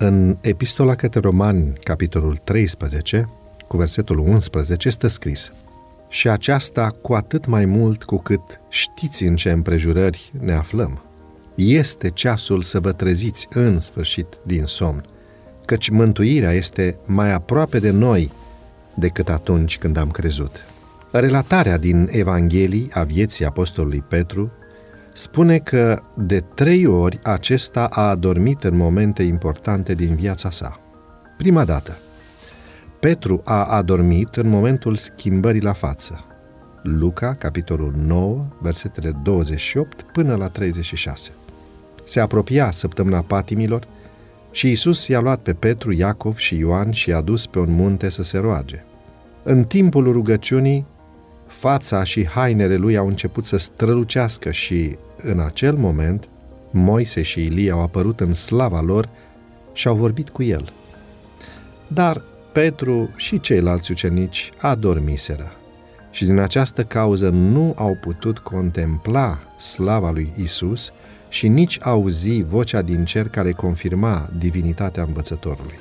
În Epistola către Romani, capitolul 13, cu versetul 11, stă scris Și aceasta cu atât mai mult cu cât știți în ce împrejurări ne aflăm. Este ceasul să vă treziți în sfârșit din somn, căci mântuirea este mai aproape de noi decât atunci când am crezut. Relatarea din Evanghelii a vieții apostolului Petru spune că de trei ori acesta a adormit în momente importante din viața sa. Prima dată, Petru a adormit în momentul schimbării la față. Luca, capitolul 9, versetele 28 până la 36. Se apropia săptămâna patimilor și Isus i-a luat pe Petru, Iacov și Ioan și i-a dus pe un munte să se roage. În timpul rugăciunii, fața și hainele lui au început să strălucească și, în acel moment, Moise și Ilie au apărut în slava lor și au vorbit cu el. Dar Petru și ceilalți ucenici adormiseră și din această cauză nu au putut contempla slava lui Isus și nici auzi vocea din cer care confirma divinitatea învățătorului.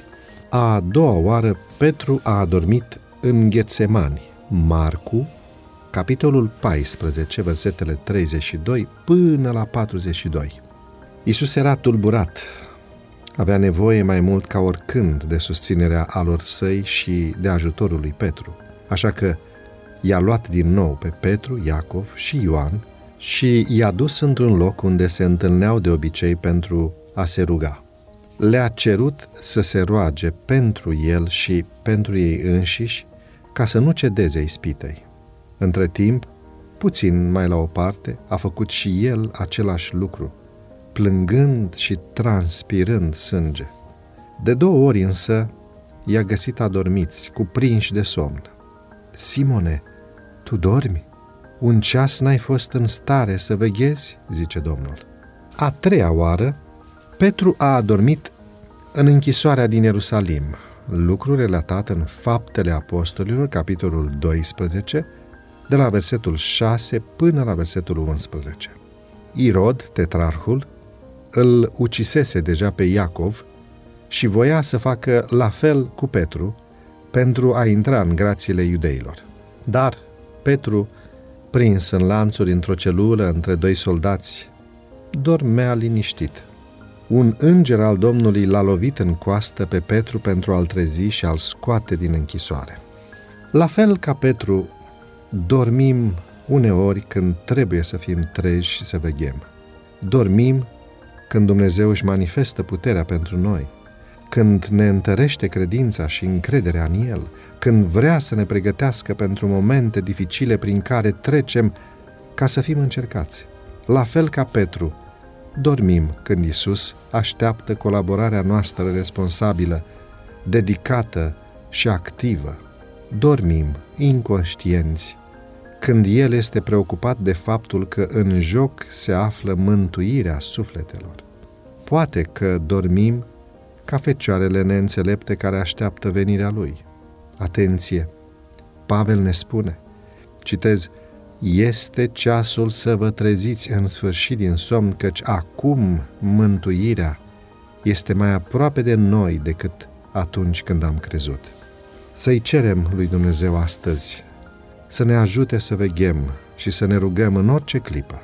A doua oară, Petru a adormit în Ghețemani. Marcu, capitolul 14, versetele 32 până la 42. Isus era tulburat, avea nevoie mai mult ca oricând de susținerea alor săi și de ajutorul lui Petru. Așa că i-a luat din nou pe Petru, Iacov și Ioan și i-a dus într-un loc unde se întâlneau de obicei pentru a se ruga. Le-a cerut să se roage pentru el și pentru ei înșiși ca să nu cedeze ispitei. Între timp, puțin mai la o parte, a făcut și el același lucru, plângând și transpirând sânge. De două ori însă i-a găsit adormiți, cuprinși de somn. Simone, tu dormi? Un ceas n-ai fost în stare să veghezi?" zice Domnul. A treia oară, Petru a adormit în închisoarea din Ierusalim, lucru relatat în Faptele Apostolilor, capitolul 12, de la versetul 6 până la versetul 11. Irod, tetrarhul, îl ucisese deja pe Iacov și voia să facă la fel cu Petru pentru a intra în grațiile iudeilor. Dar Petru, prins în lanțuri într-o celulă între doi soldați, dormea liniștit. Un înger al Domnului l-a lovit în coastă pe Petru pentru a-l trezi și a-l scoate din închisoare. La fel ca Petru, dormim uneori când trebuie să fim treji și să veghem. Dormim când Dumnezeu își manifestă puterea pentru noi, când ne întărește credința și încrederea în El, când vrea să ne pregătească pentru momente dificile prin care trecem ca să fim încercați. La fel ca Petru, dormim când Isus așteaptă colaborarea noastră responsabilă, dedicată și activă. Dormim inconștienți când El este preocupat de faptul că în joc se află mântuirea sufletelor. Poate că dormim ca fecioarele neînțelepte care așteaptă venirea Lui. Atenție! Pavel ne spune, citez, este ceasul să vă treziți în sfârșit din somn, căci acum mântuirea este mai aproape de noi decât atunci când am crezut. Să-i cerem lui Dumnezeu astăzi să ne ajute să veghem și să ne rugăm în orice clipă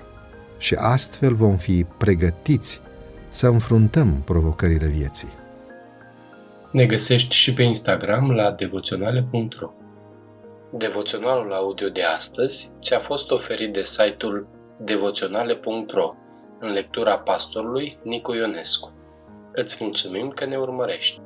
și astfel vom fi pregătiți să înfruntăm provocările vieții. Ne găsești și pe Instagram la devoționale.ro Devoționalul audio de astăzi ți-a fost oferit de site-ul devoționale.ro în lectura pastorului Nicu Ionescu. Îți mulțumim că ne urmărești!